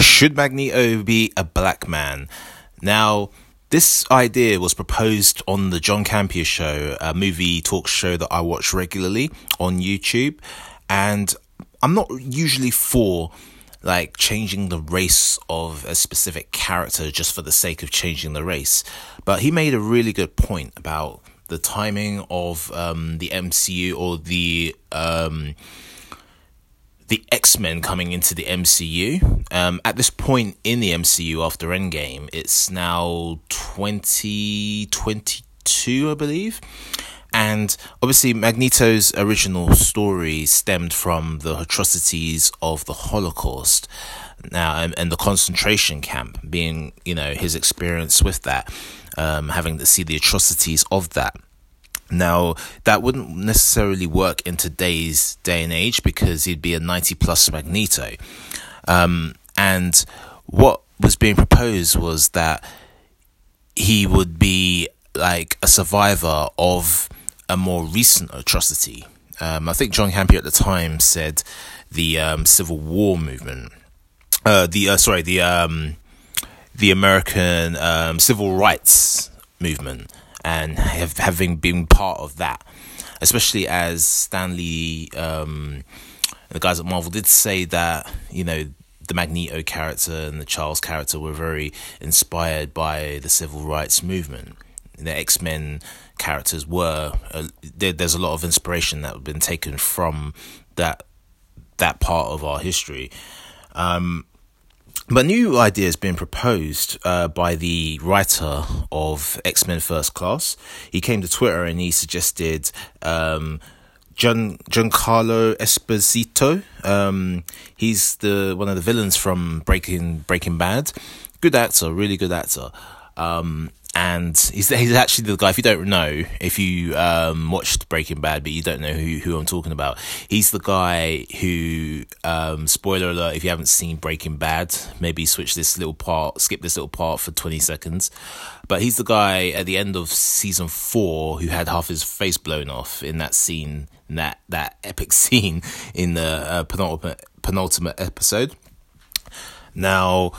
Should Magneto be a black man? Now, this idea was proposed on the John Campea show, a movie talk show that I watch regularly on YouTube. And I'm not usually for like changing the race of a specific character just for the sake of changing the race. But he made a really good point about the timing of um, the MCU or the um, the X Men coming into the MCU. Um, at this point in the MCU after Endgame, it's now 2022, I believe. And obviously, Magneto's original story stemmed from the atrocities of the Holocaust now and, and the concentration camp being, you know, his experience with that, um, having to see the atrocities of that. Now, that wouldn't necessarily work in today's day and age because he'd be a 90 plus Magneto. Um, and what was being proposed was that he would be like a survivor of a more recent atrocity. Um, I think John Campea at the time said the um, Civil War movement. Uh, the uh, sorry, the um, the American um, Civil Rights movement and have, having been part of that, especially as Stan Lee, um, the guys at Marvel did say that you know the Magneto character and the Charles character were very inspired by the civil rights movement. The X Men characters were uh, there, there's a lot of inspiration that have been taken from that that part of our history. Um, but new idea has been proposed uh, by the writer of X Men First Class. He came to Twitter and he suggested um, Gian, Giancarlo Esposito. Um, he's the one of the villains from Breaking Breaking Bad. Good actor, really good actor. Um, and he's he's actually the guy. If you don't know, if you um, watched Breaking Bad, but you don't know who who I'm talking about, he's the guy who. Um, spoiler alert: If you haven't seen Breaking Bad, maybe switch this little part, skip this little part for 20 seconds. But he's the guy at the end of season four who had half his face blown off in that scene, in that that epic scene in the uh, penultimate penultimate episode. Now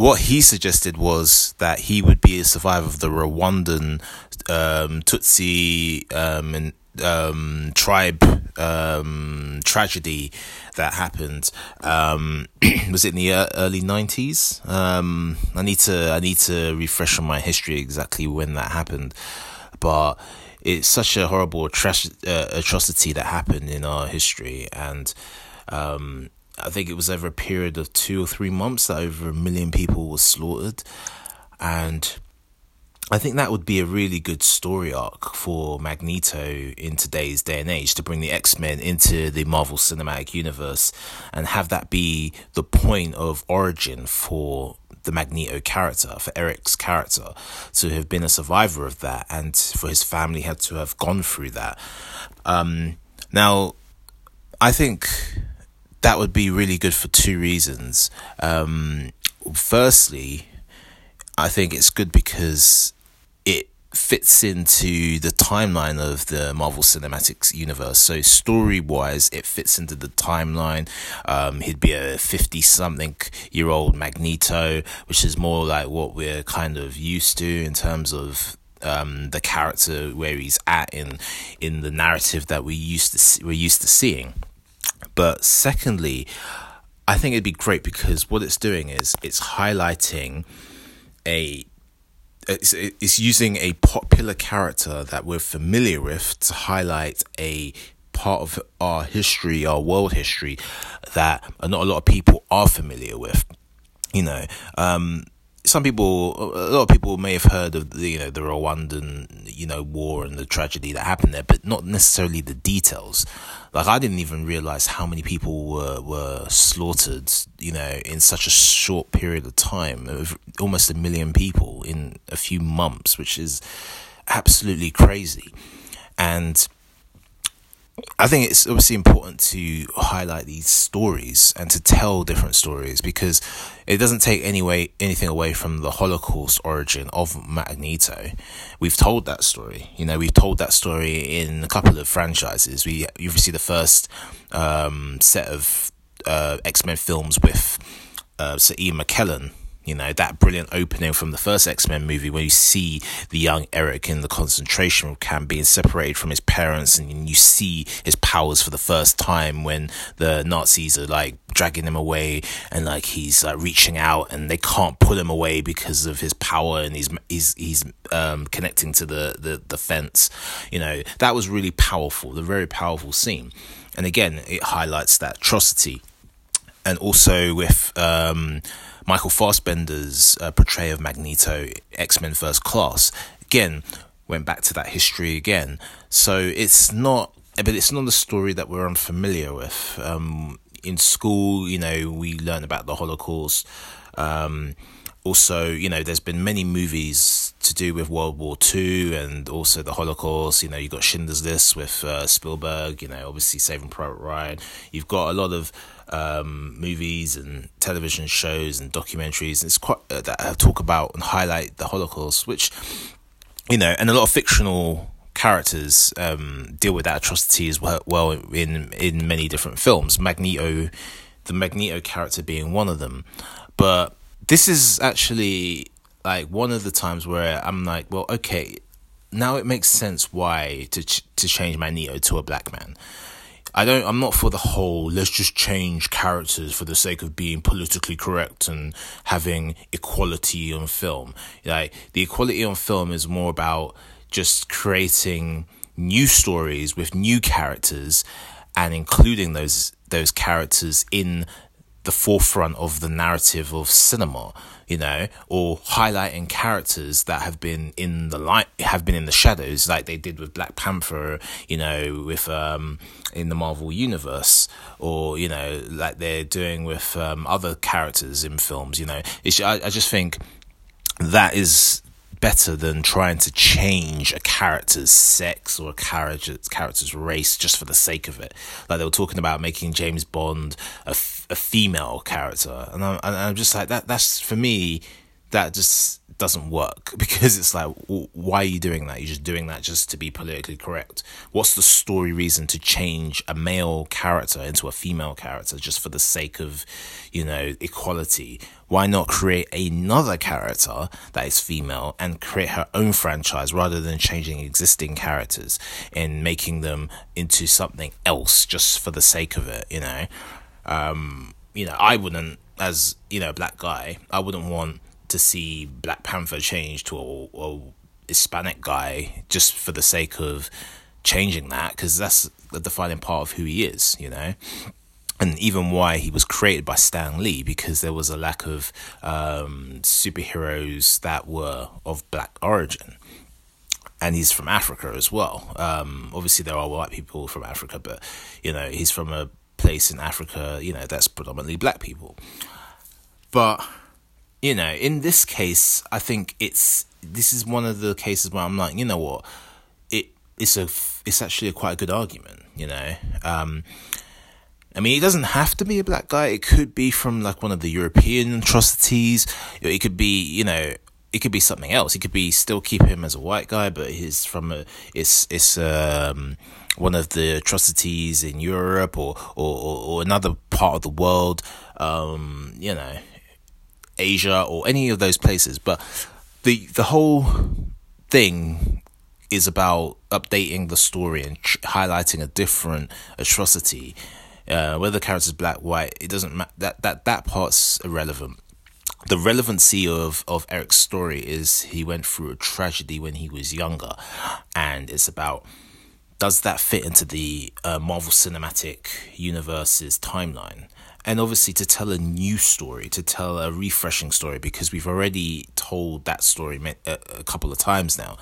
what he suggested was that he would be a survivor of the Rwandan um, Tutsi um, and, um, tribe um, tragedy that happened. Um, was it in the early nineties? Um, I need to I need to refresh on my history exactly when that happened, but it's such a horrible uh, atrocity that happened in our history and. Um, I think it was over a period of two or three months that over a million people were slaughtered. And I think that would be a really good story arc for Magneto in today's day and age to bring the X Men into the Marvel Cinematic Universe and have that be the point of origin for the Magneto character, for Eric's character, to have been a survivor of that and for his family had to have gone through that. Um, now, I think that would be really good for two reasons. Um, firstly, I think it's good because it fits into the timeline of the Marvel Cinematic Universe. So story wise, it fits into the timeline. Um, he'd be a fifty something year old Magneto, which is more like what we're kind of used to in terms of um, the character where he's at in in the narrative that we used to see, we're used to seeing. But secondly, I think it'd be great because what it's doing is it's highlighting a it's, it's using a popular character that we're familiar with to highlight a part of our history, our world history that not a lot of people are familiar with. You know, um, some people, a lot of people may have heard of the, you know, the Rwandan, you know, war and the tragedy that happened there, but not necessarily the details. Like I didn't even realize how many people were were slaughtered, you know, in such a short period of time, of almost a million people in a few months, which is absolutely crazy. And I think it's obviously important to highlight these stories and to tell different stories because it doesn't take any way, anything away from the Holocaust origin of Magneto. We've told that story. You know, we've told that story in a couple of franchises. We you see the first um, set of uh, X Men films with uh, Sir Ian McKellen you know, that brilliant opening from the first X Men movie where you see the young Eric in the concentration camp being separated from his parents, and you see his powers for the first time when the Nazis are like dragging him away and like he's like reaching out and they can't pull him away because of his power and he's he's he's um connecting to the the, the fence. You know that was really powerful the very powerful scene. And again it highlights that atrocity. And also with um Michael Fassbender's uh, portrayal of Magneto, X Men First Class, again went back to that history again. So it's not, but it's not a story that we're unfamiliar with. Um, in school, you know, we learn about the Holocaust. Um, also, you know, there's been many movies to do with World War Two and also the Holocaust. You know, you've got Schindler's List with uh, Spielberg. You know, obviously Saving Private Ryan. You've got a lot of um, movies and television shows and documentaries. It's quite uh, that talk about and highlight the Holocaust, which you know, and a lot of fictional characters um, deal with that atrocity as well, well in in many different films. Magneto, the Magneto character being one of them, but this is actually like one of the times where I'm like, well, okay, now it makes sense why to ch- to change Magneto to a black man. I don't. I'm not for the whole. Let's just change characters for the sake of being politically correct and having equality on film. Like the equality on film is more about just creating new stories with new characters and including those those characters in the forefront of the narrative of cinema, you know, or highlighting characters that have been in the light, have been in the shadows, like they did with Black Panther, you know, with um in the Marvel universe, or you know, like they're doing with um other characters in films. You know, it's I, I just think that is better than trying to change a character's sex or a character's, character's race just for the sake of it. Like they were talking about making James Bond a, f- a female character, and I'm, and I'm just like that. That's for me. That just doesn't work because it's like why are you doing that? You're just doing that just to be politically correct. What's the story reason to change a male character into a female character just for the sake of you know equality? Why not create another character that is female and create her own franchise rather than changing existing characters and making them into something else just for the sake of it you know? Um you know i wouldn't as you know black guy i wouldn't want to see Black Panther change to a, a Hispanic guy just for the sake of changing that because that's the defining part of who he is, you know. And even why he was created by Stan Lee because there was a lack of um, superheroes that were of black origin. And he's from Africa as well. Um, obviously, there are white people from Africa, but you know he's from a place in Africa, you know that's predominantly black people. But you know, in this case, I think it's this is one of the cases where I'm like, you know what, it it's a it's actually a quite a good argument, you know. Um, I mean, it doesn't have to be a black guy. It could be from like one of the European atrocities. It could be, you know, it could be something else. It could be still keep him as a white guy, but he's from a it's it's um one of the atrocities in Europe or or, or another part of the world. Um, you know, Asia or any of those places. But the the whole thing is about updating the story and highlighting a different atrocity. Uh, whether the character's black, white, it doesn't matter. That that that part's irrelevant. The relevancy of of Eric's story is he went through a tragedy when he was younger, and it's about does that fit into the uh, Marvel Cinematic Universe's timeline? And obviously to tell a new story, to tell a refreshing story, because we've already told that story a, couple of times now.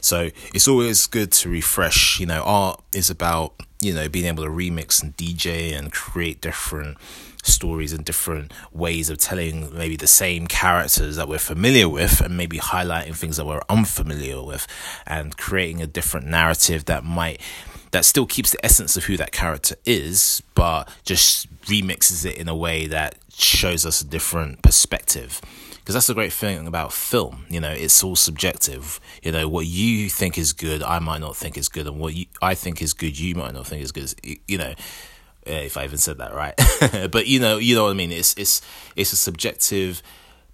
So it's always good to refresh. You know, art is about you know being able to remix and DJ and create different stories and different ways of telling maybe the same characters that we're familiar with and maybe highlighting things that we're unfamiliar with and creating a different narrative that might that still keeps the essence of who that character is, but just remixes it in a way that shows us a different perspective. Because that's the great thing about film, you know, it's all subjective. You know, what you think is good, I might not think is good, and what you, I think is good, you might not think is good. You know, if I even said that right. but you know, you know what I mean. It's it's it's a subjective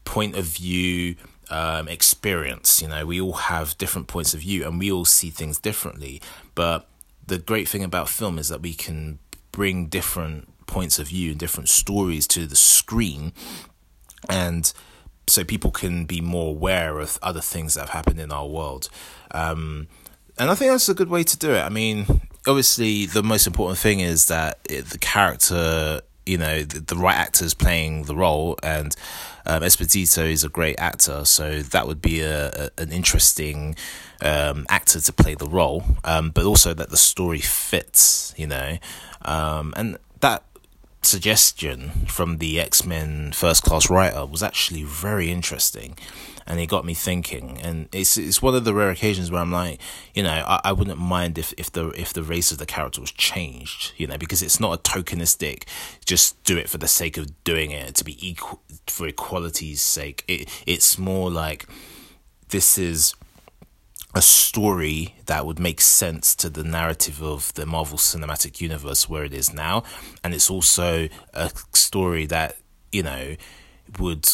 point of view um, experience. You know, we all have different points of view, and we all see things differently. But the great thing about film is that we can bring different points of view and different stories to the screen, and so people can be more aware of other things that have happened in our world. Um, and I think that's a good way to do it. I mean, obviously, the most important thing is that it, the character, you know, the, the, right actor is playing the role, and um, Esposito is a great actor, so that would be a, a an interesting um, actor to play the role. Um, but also that the story fits, you know, um, and that suggestion from the X Men First Class writer was actually very interesting, and it got me thinking. And it's it's one of the rare occasions where I'm like, you know, I, I wouldn't mind if, if the if the race of the character was changed, you know, because it's not a tokenistic, just do it for the sake of doing it to be equal for equality's sake. It it's more like this is a story that would make sense to the narrative of the Marvel Cinematic Universe where it is now. And it's also a story that, you know, would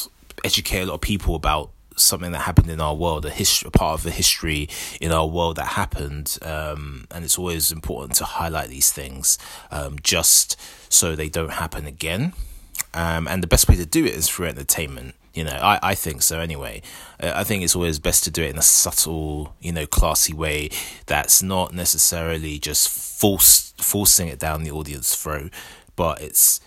educate a lot of people about something that happened in our world, a history, part of the history in our world that happened. Um, and it's always important to highlight these things um, just so they don't happen again. Um, and the best way to do it is through entertainment. You know, I, I think so anyway. Uh, I think it's always best to do it in a subtle, you know, classy way that's not necessarily just force, forcing it down the audience throat, but it's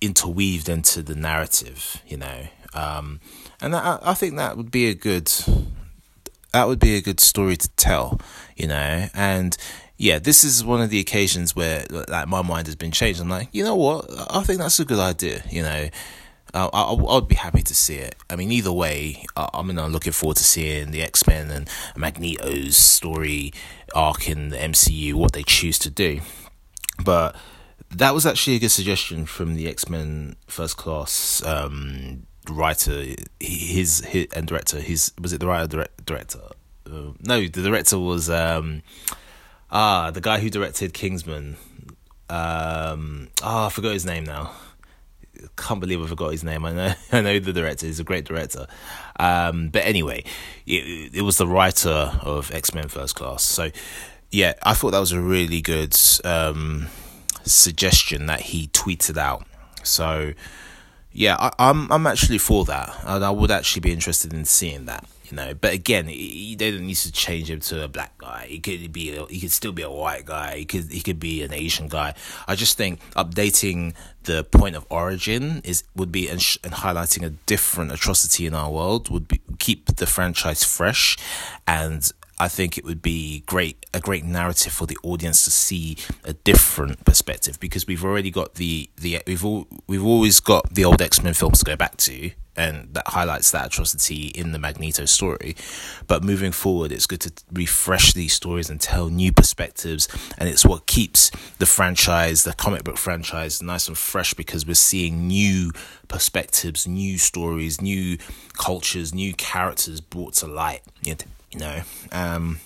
interweaved into the narrative, you know. Um, and I, I think that would be a good that would be a good story to tell, you know. And yeah, this is one of the occasions where like my mind has been changed. I'm like, you know what? I think that's a good idea, you know. Uh, I, I would be happy to see it. I mean, either way, I, I mean, I'm looking forward to seeing the X Men and Magneto's story arc in the MCU, what they choose to do. But that was actually a good suggestion from the X Men First Class um, writer, his, his and director. His was it the writer direct, director? Uh, no, the director was um, ah the guy who directed Kingsman. Um, ah, oh, I forgot his name now can't believe I forgot his name. I know I know the director. He's a great director. Um, but anyway, it, it was the writer of X Men First Class. So yeah, I thought that was a really good um, suggestion that he tweeted out. So yeah, I, I'm I'm actually for that, and I would actually be interested in seeing that you know. But again, he, they don't need to change him to a black guy. He could be, he could still be a white guy. He could, he could be an Asian guy. I just think updating the point of origin is would be and, sh- and highlighting a different atrocity in our world would be keep the franchise fresh and I think it would be great a great narrative for the audience to see a different perspective because we've already got the the we've all we've always got the old X Men films to go back to and that highlights that atrocity in the Magneto story. But moving forward, it's good to refresh these stories and tell new perspectives, and it's what keeps the franchise, the comic book franchise, nice and fresh because we're seeing new perspectives, new stories, new cultures, new characters brought to light. You know, um,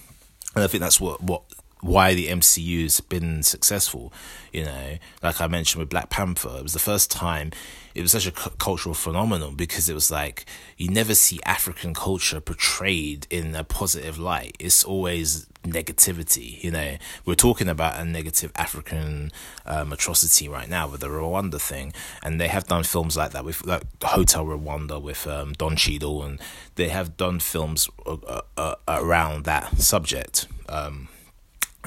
and I think that's what what why the MCU has been successful. You know, like I mentioned with Black Panther, it was the first time it was such a cultural phenomenon because it was like you never see African culture portrayed in a positive light. It's always negativity. You know, we're talking about a negative African um, atrocity right now with the Rwanda thing, and they have done films like that with like Hotel Rwanda with um, Don Cheadle, and they have done films uh, uh, around that subject. Um,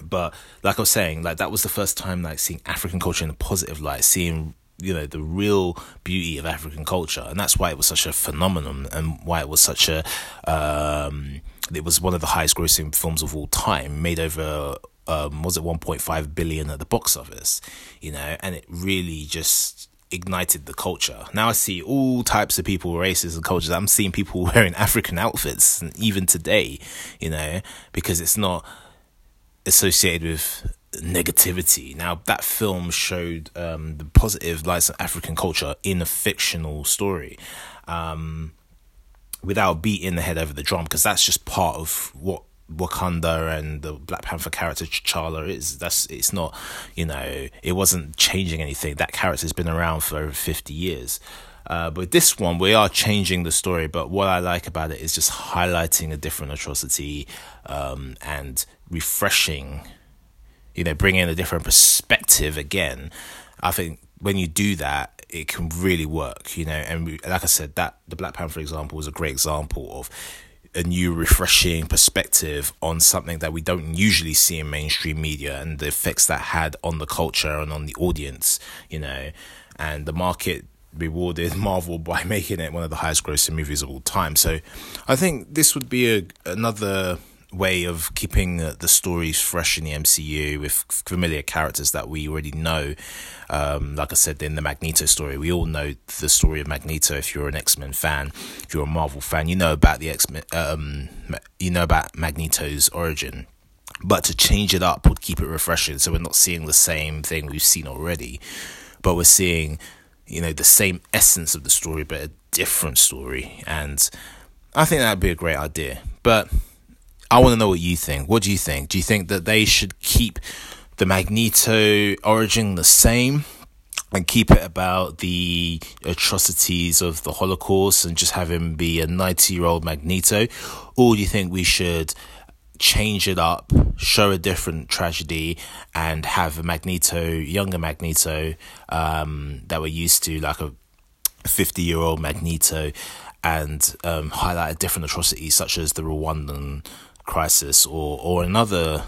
but like I was saying, like that was the first time like seeing African culture in a positive light, seeing you know the real beauty of African culture, and that's why it was such a phenomenon, and why it was such a um, it was one of the highest grossing films of all time, made over um, was it 1.5 billion at the box office, you know, and it really just ignited the culture. Now I see all types of people, races and cultures. I'm seeing people wearing African outfits, even today, you know, because it's not associated with negativity. Now, that film showed um, the positive lights of African culture in a fictional story um, without beating the head over the drum, because that's just part of what Wakanda and the Black Panther character T'Challa is. That's it's not, you know, it wasn't changing anything. That character's been around for over fifty years. Uh, but this one, we are changing the story. But what I like about it is just highlighting a different atrocity um, and refreshing, you know, bringing a different perspective again. I think when you do that, it can really work, you know. And we, like I said, that the Black Panther example was a great example of a new, refreshing perspective on something that we don't usually see in mainstream media and the effects that had on the culture and on the audience, you know. And the market rewarded Marvel by making it one of the highest grossing movies of all time. So I think this would be a, another way of keeping the stories fresh in the MCU with familiar characters that we already know. Um, like I said in the Magneto story, we all know the story of Magneto. If you're an X Men fan, if you're a Marvel fan, you know about the X Men. Um, you know about Magneto's origin. But to change it up would keep it refreshing, so we're not seeing the same thing we've seen already, but we're seeing, you know, the same essence of the story, but a different story. And I think that'd be a great idea. But I want to know what you think. What do you think? Do you think that they should keep the Magneto origin the same and keep it about the atrocities of the Holocaust and just have him be a 90 year old Magneto? Or do you think we should change it up, show a different tragedy, and have a Magneto, younger Magneto, um, that we're used to, like a 50 year old Magneto, and um, highlight a different atrocity such as the Rwandan crisis or or another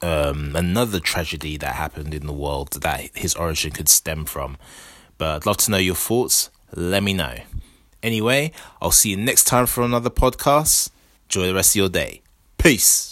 um, another tragedy that happened in the world that his origin could stem from. But I'd love to know your thoughts. Let me know. Anyway, I'll see you next time for another podcast. Enjoy the rest of your day. Peace.